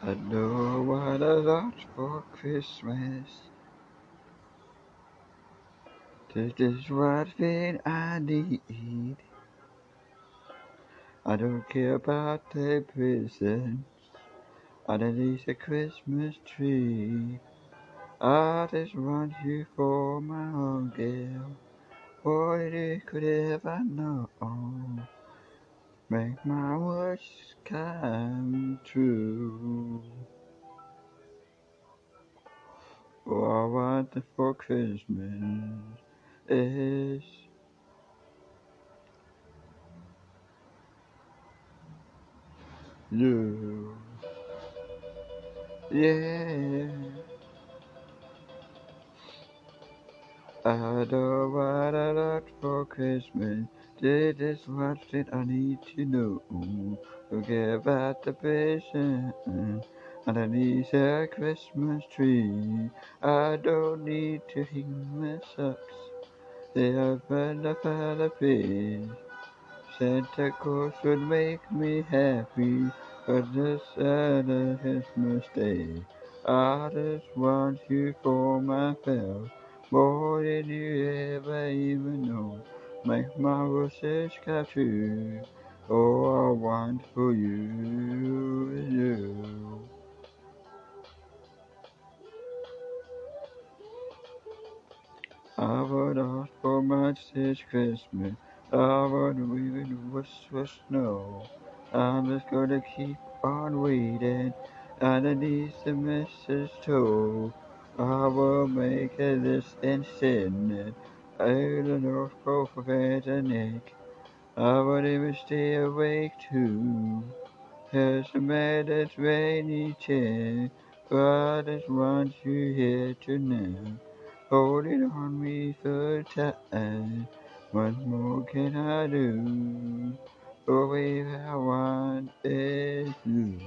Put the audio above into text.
I know what I want for Christmas. This is what I need. I don't care about the presents underneath the Christmas tree. I just want you for my own girl. Boy, you could ever know. Make my wish come true. Oh, I want for Christmas is you. Yeah. I know what I want for Christmas. This is what I need to know. Forget about the present underneath the Christmas tree. I don't need to hang my socks. They have been a fella fish. Santa Claus would make me happy, but this Santa Christmas Day. I just want you for myself, more than you ever even know. Make my wishes come true. All I want for you you. I would ask for much this Christmas. I would even wish for snow. I'm just gonna keep on waiting underneath the mistletoe. I will make a list and send it to the North Pole for Nick. I would even stay awake too. There's a man that's rainy chair, but I just want you here tonight. Holding on me so tight. What more can I do? Baby, I want is you.